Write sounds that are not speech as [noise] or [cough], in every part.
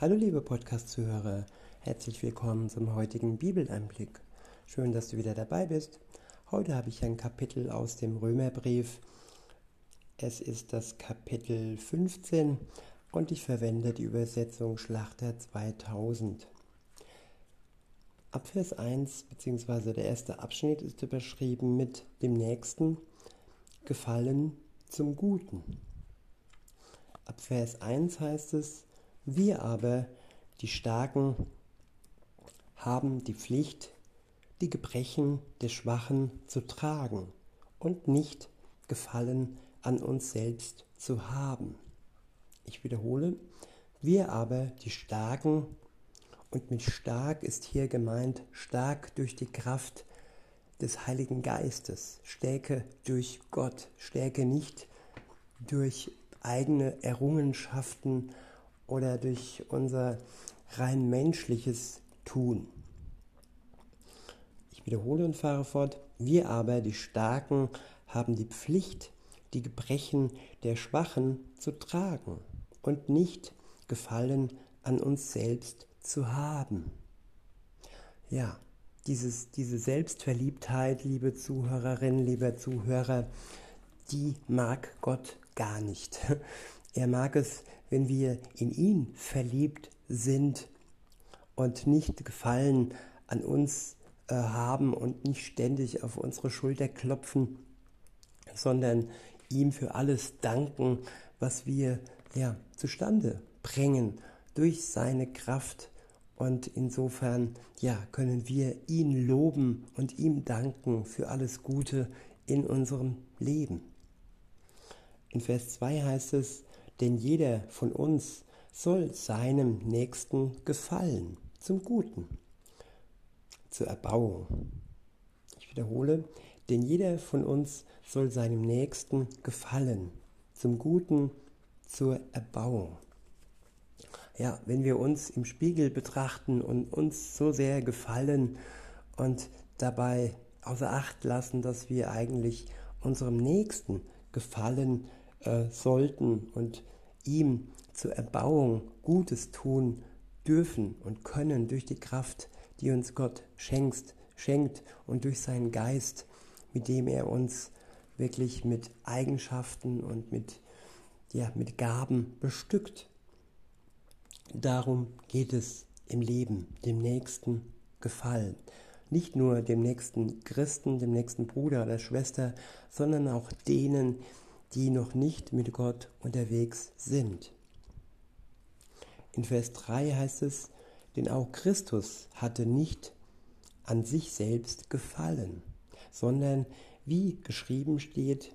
Hallo liebe Podcast-Zuhörer, herzlich willkommen zum heutigen Bibeleinblick. Schön, dass du wieder dabei bist. Heute habe ich ein Kapitel aus dem Römerbrief. Es ist das Kapitel 15 und ich verwende die Übersetzung Schlachter 2000. Ab Vers 1 bzw. der erste Abschnitt ist überschrieben mit dem nächsten Gefallen zum Guten. Ab Vers 1 heißt es, wir aber, die Starken, haben die Pflicht, die Gebrechen der Schwachen zu tragen und nicht Gefallen an uns selbst zu haben. Ich wiederhole, wir aber, die Starken, und mit stark ist hier gemeint stark durch die Kraft des Heiligen Geistes, Stärke durch Gott, Stärke nicht durch eigene Errungenschaften oder durch unser rein menschliches Tun. Ich wiederhole und fahre fort. Wir aber, die Starken, haben die Pflicht, die Gebrechen der Schwachen zu tragen und nicht Gefallen an uns selbst zu haben. Ja, dieses, diese Selbstverliebtheit, liebe Zuhörerinnen, lieber Zuhörer, die mag Gott gar nicht. [laughs] Er mag es, wenn wir in ihn verliebt sind und nicht Gefallen an uns äh, haben und nicht ständig auf unsere Schulter klopfen, sondern ihm für alles danken, was wir ja zustande bringen durch seine Kraft. Und insofern ja, können wir ihn loben und ihm danken für alles Gute in unserem Leben. In Vers 2 heißt es, denn jeder von uns soll seinem Nächsten gefallen, zum Guten, zur Erbauung. Ich wiederhole, denn jeder von uns soll seinem Nächsten gefallen, zum Guten, zur Erbauung. Ja, wenn wir uns im Spiegel betrachten und uns so sehr gefallen und dabei außer Acht lassen, dass wir eigentlich unserem Nächsten gefallen äh, sollten und ihm zur Erbauung Gutes tun dürfen und können durch die Kraft, die uns Gott schenkt, schenkt und durch seinen Geist, mit dem er uns wirklich mit Eigenschaften und mit, ja, mit Gaben bestückt. Darum geht es im Leben, dem Nächsten gefallen. Nicht nur dem nächsten Christen, dem nächsten Bruder oder Schwester, sondern auch denen, die noch nicht mit Gott unterwegs sind. In Vers 3 heißt es, denn auch Christus hatte nicht an sich selbst gefallen, sondern wie geschrieben steht,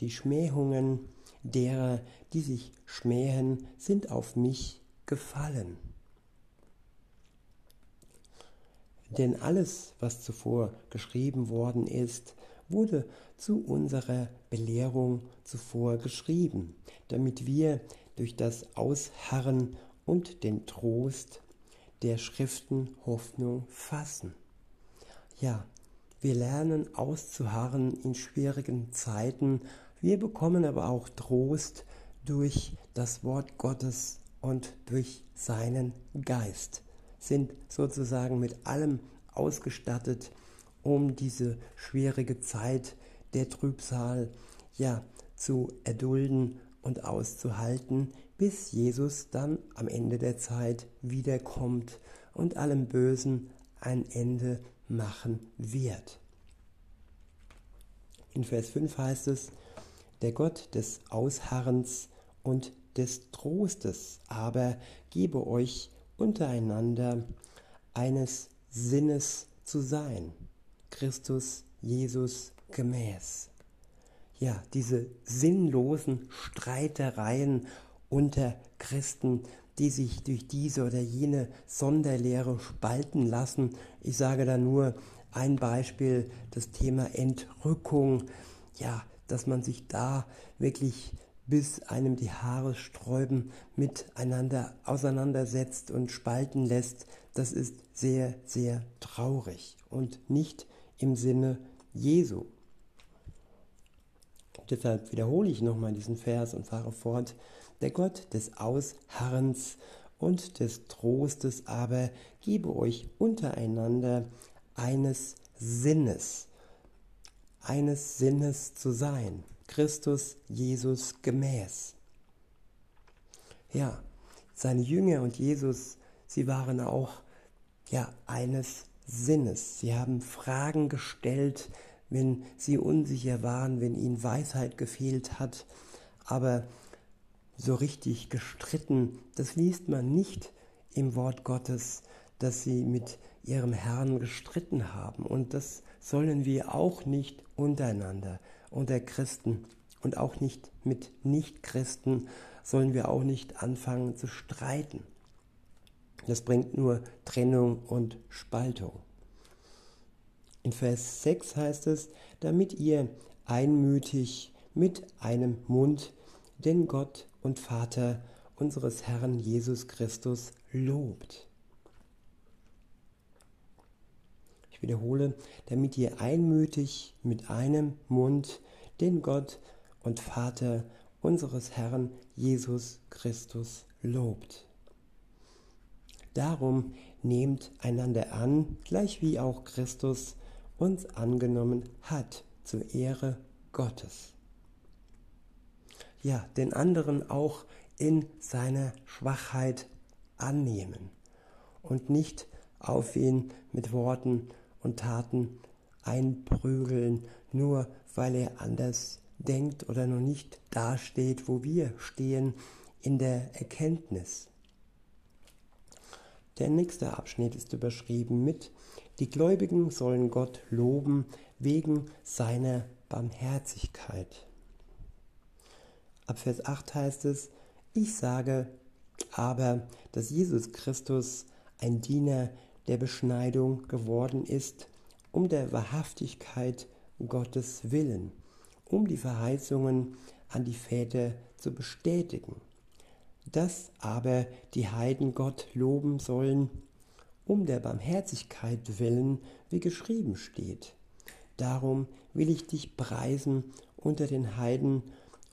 die Schmähungen derer, die sich schmähen, sind auf mich gefallen. Denn alles, was zuvor geschrieben worden ist, wurde zu unserer Belehrung zuvor geschrieben, damit wir durch das Ausharren und den Trost der Schriften Hoffnung fassen. Ja, wir lernen auszuharren in schwierigen Zeiten, wir bekommen aber auch Trost durch das Wort Gottes und durch seinen Geist, sind sozusagen mit allem ausgestattet, um diese schwierige Zeit der Trübsal ja zu erdulden und auszuhalten, bis Jesus dann am Ende der Zeit wiederkommt und allem Bösen ein Ende machen wird. In Vers 5 heißt es, der Gott des Ausharrens und des Trostes aber gebe euch untereinander eines Sinnes zu sein, Christus Jesus gemäß. Ja, diese sinnlosen Streitereien unter Christen, die sich durch diese oder jene Sonderlehre spalten lassen. Ich sage da nur ein Beispiel, das Thema Entrückung. Ja, dass man sich da wirklich bis einem die Haare sträuben, miteinander auseinandersetzt und spalten lässt, das ist sehr, sehr traurig und nicht im Sinne Jesu. Deshalb wiederhole ich nochmal diesen Vers und fahre fort. Der Gott des Ausharrens und des Trostes aber gebe euch untereinander eines Sinnes, eines Sinnes zu sein, Christus Jesus gemäß. Ja, seine Jünger und Jesus, sie waren auch ja eines Sinnes. Sie haben Fragen gestellt, wenn sie unsicher waren, wenn ihnen Weisheit gefehlt hat, aber so richtig gestritten, das liest man nicht im Wort Gottes, dass sie mit ihrem Herrn gestritten haben. Und das sollen wir auch nicht untereinander, unter Christen und auch nicht mit Nichtchristen sollen wir auch nicht anfangen zu streiten. Das bringt nur Trennung und Spaltung. In Vers 6 heißt es, damit ihr einmütig mit einem Mund den Gott und Vater unseres Herrn Jesus Christus lobt. Ich wiederhole, damit ihr einmütig mit einem Mund den Gott und Vater unseres Herrn Jesus Christus lobt. Darum nehmt einander an, gleich wie auch Christus uns angenommen hat, zur Ehre Gottes. Ja, den anderen auch in seiner Schwachheit annehmen und nicht auf ihn mit Worten und Taten einprügeln, nur weil er anders denkt oder noch nicht dasteht, wo wir stehen in der Erkenntnis. Der nächste Abschnitt ist überschrieben mit Die Gläubigen sollen Gott loben wegen seiner Barmherzigkeit. Ab Vers 8 heißt es, ich sage aber, dass Jesus Christus ein Diener der Beschneidung geworden ist, um der Wahrhaftigkeit Gottes willen, um die Verheißungen an die Väter zu bestätigen dass aber die Heiden Gott loben sollen, um der Barmherzigkeit willen, wie geschrieben steht. Darum will ich dich preisen unter den Heiden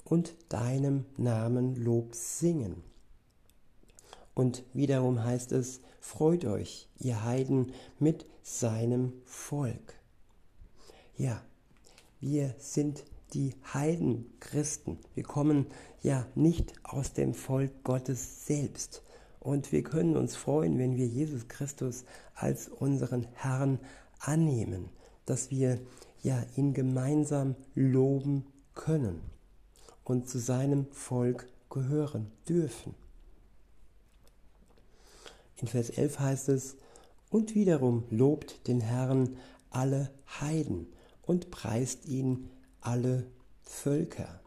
und deinem Namen Lob singen. Und wiederum heißt es, freut euch, ihr Heiden, mit seinem Volk. Ja, wir sind die Heidenchristen. Wir kommen ja nicht aus dem Volk Gottes selbst. Und wir können uns freuen, wenn wir Jesus Christus als unseren Herrn annehmen, dass wir ja ihn gemeinsam loben können und zu seinem Volk gehören dürfen. In Vers 11 heißt es, und wiederum lobt den Herrn alle Heiden und preist ihn alle Völker.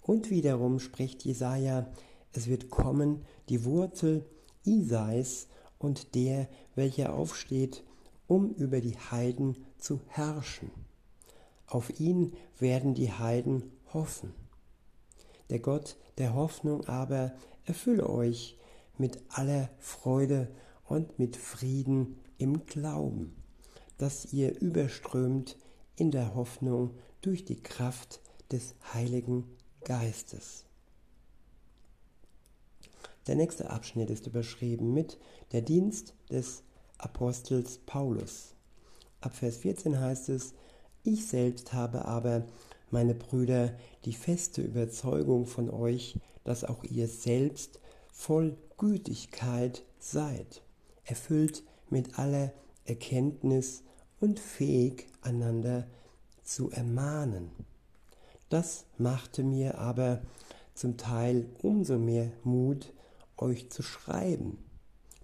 Und wiederum spricht Jesaja, es wird kommen die Wurzel Isais und der, welcher aufsteht, um über die Heiden zu herrschen. Auf ihn werden die Heiden hoffen. Der Gott der Hoffnung aber erfülle euch mit aller Freude und mit Frieden im Glauben, dass ihr überströmt in der Hoffnung durch die Kraft des Heiligen Geistes. Der nächste Abschnitt ist überschrieben mit der Dienst des Apostels Paulus. Ab Vers 14 heißt es, ich selbst habe aber, meine Brüder, die feste Überzeugung von euch, dass auch ihr selbst voll Gütigkeit seid, erfüllt mit aller Erkenntnis und fähig, einander zu ermahnen. Das machte mir aber zum Teil umso mehr Mut, euch zu schreiben,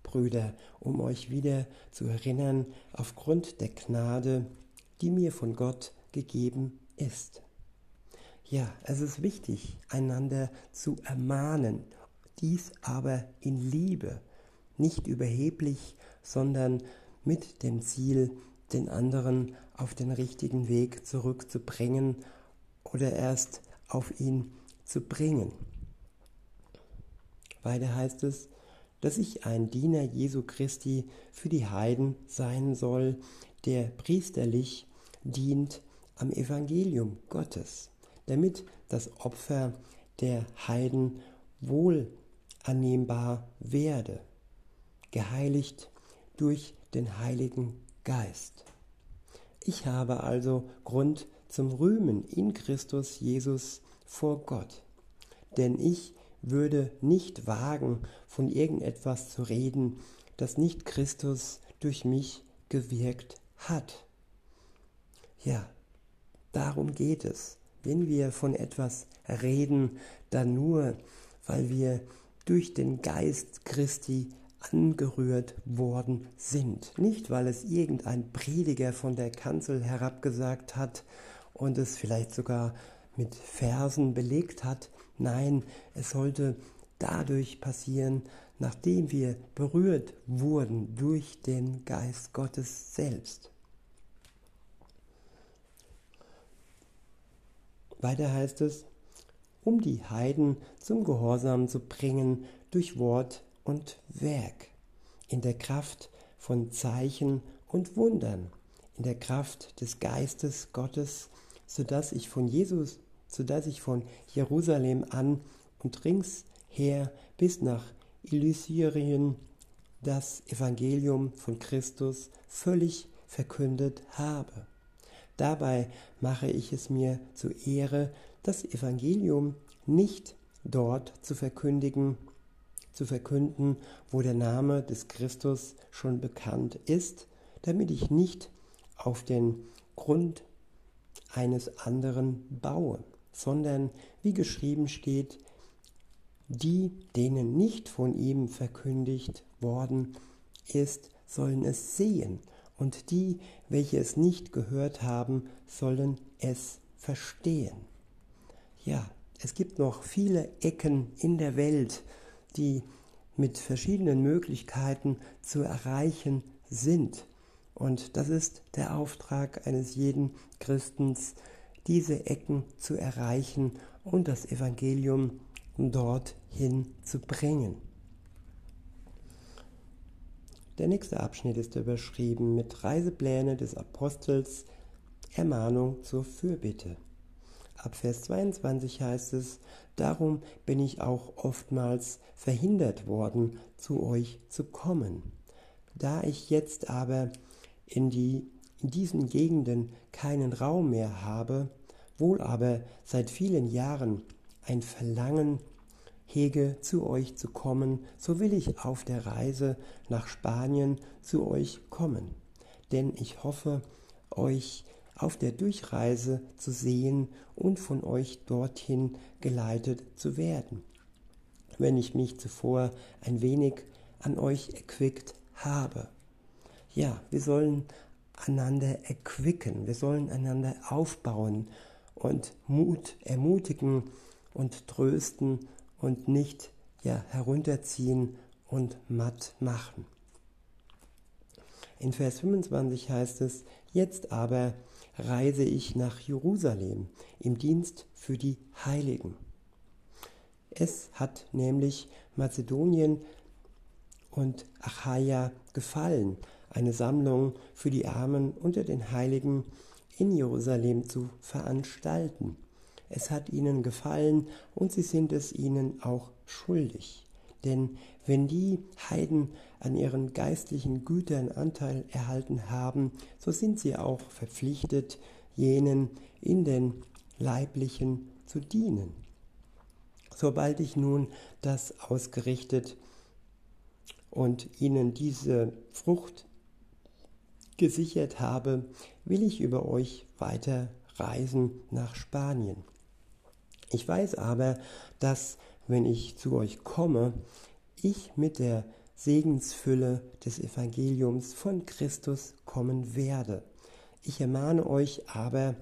Brüder, um euch wieder zu erinnern aufgrund der Gnade, die mir von Gott gegeben ist. Ja, es ist wichtig, einander zu ermahnen, dies aber in Liebe, nicht überheblich, sondern mit dem Ziel, den anderen auf den richtigen Weg zurückzubringen oder erst auf ihn zu bringen. Weiter heißt es, dass ich ein Diener Jesu Christi für die Heiden sein soll, der priesterlich dient am Evangelium Gottes, damit das Opfer der Heiden wohl annehmbar werde, geheiligt durch den Heiligen Geist. Ich habe also Grund zum Rühmen in Christus Jesus vor Gott, denn ich würde nicht wagen, von irgendetwas zu reden, das nicht Christus durch mich gewirkt hat. Ja, darum geht es. Wenn wir von etwas reden, dann nur, weil wir durch den Geist Christi angerührt worden sind. Nicht, weil es irgendein Prediger von der Kanzel herabgesagt hat und es vielleicht sogar mit Versen belegt hat. Nein, es sollte dadurch passieren, nachdem wir berührt wurden durch den Geist Gottes selbst. Weiter heißt es, um die Heiden zum Gehorsam zu bringen durch Wort und Werk, in der Kraft von Zeichen und Wundern, in der Kraft des Geistes Gottes, so dass ich von Jesus, so dass ich von Jerusalem an und ringsher bis nach Illyrien das Evangelium von Christus völlig verkündet habe. Dabei mache ich es mir zur Ehre, das Evangelium nicht dort zu verkündigen, zu verkünden, wo der Name des Christus schon bekannt ist, damit ich nicht auf den Grund eines anderen baue, sondern wie geschrieben steht, die, denen nicht von ihm verkündigt worden ist, sollen es sehen und die, welche es nicht gehört haben, sollen es verstehen. Ja, es gibt noch viele Ecken in der Welt, die mit verschiedenen Möglichkeiten zu erreichen sind. Und das ist der Auftrag eines jeden Christens, diese Ecken zu erreichen und das Evangelium dorthin zu bringen. Der nächste Abschnitt ist überschrieben mit Reisepläne des Apostels, Ermahnung zur Fürbitte. Ab Vers 22 heißt es, Darum bin ich auch oftmals verhindert worden, zu euch zu kommen. Da ich jetzt aber in, die, in diesen Gegenden keinen Raum mehr habe, wohl aber seit vielen Jahren ein Verlangen hege, zu euch zu kommen, so will ich auf der Reise nach Spanien zu euch kommen. Denn ich hoffe, euch auf der Durchreise zu sehen und von euch dorthin geleitet zu werden, wenn ich mich zuvor ein wenig an euch erquickt habe. Ja, wir sollen einander erquicken, wir sollen einander aufbauen und Mut ermutigen und trösten und nicht ja, herunterziehen und matt machen. In Vers 25 heißt es, jetzt aber reise ich nach Jerusalem im Dienst für die Heiligen. Es hat nämlich Mazedonien und Achaia gefallen, eine Sammlung für die Armen unter den Heiligen in Jerusalem zu veranstalten. Es hat ihnen gefallen und sie sind es ihnen auch schuldig. Denn wenn die Heiden an ihren geistlichen Gütern Anteil erhalten haben, so sind sie auch verpflichtet, jenen in den leiblichen zu dienen. Sobald ich nun das ausgerichtet und ihnen diese Frucht gesichert habe, will ich über euch weiter reisen nach Spanien. Ich weiß aber, dass, wenn ich zu euch komme, ich mit der Segensfülle des Evangeliums von Christus kommen werde. Ich ermahne euch aber,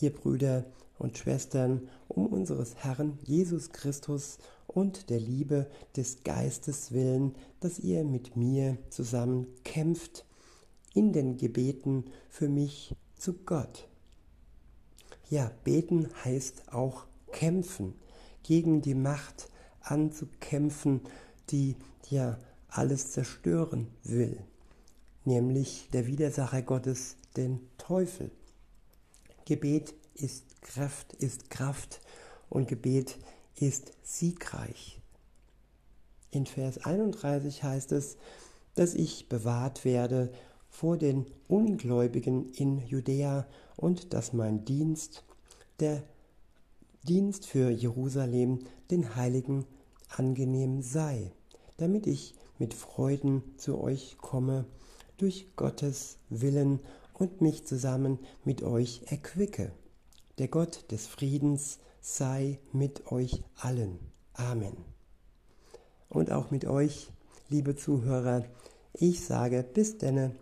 ihr Brüder und Schwestern, um unseres Herrn Jesus Christus und der Liebe des Geistes willen, dass ihr mit mir zusammen kämpft in den Gebeten für mich zu Gott. Ja, beten heißt auch kämpfen, gegen die Macht anzukämpfen, die ja alles zerstören will, nämlich der Widersacher Gottes, den Teufel. Gebet ist Kraft, ist Kraft und Gebet ist siegreich. In Vers 31 heißt es, dass ich bewahrt werde vor den Ungläubigen in Judäa und dass mein Dienst, der Dienst für Jerusalem, den Heiligen angenehm sei, damit ich mit Freuden zu euch komme, durch Gottes Willen und mich zusammen mit euch erquicke. Der Gott des Friedens sei mit euch allen. Amen. Und auch mit euch, liebe Zuhörer, ich sage bis denne.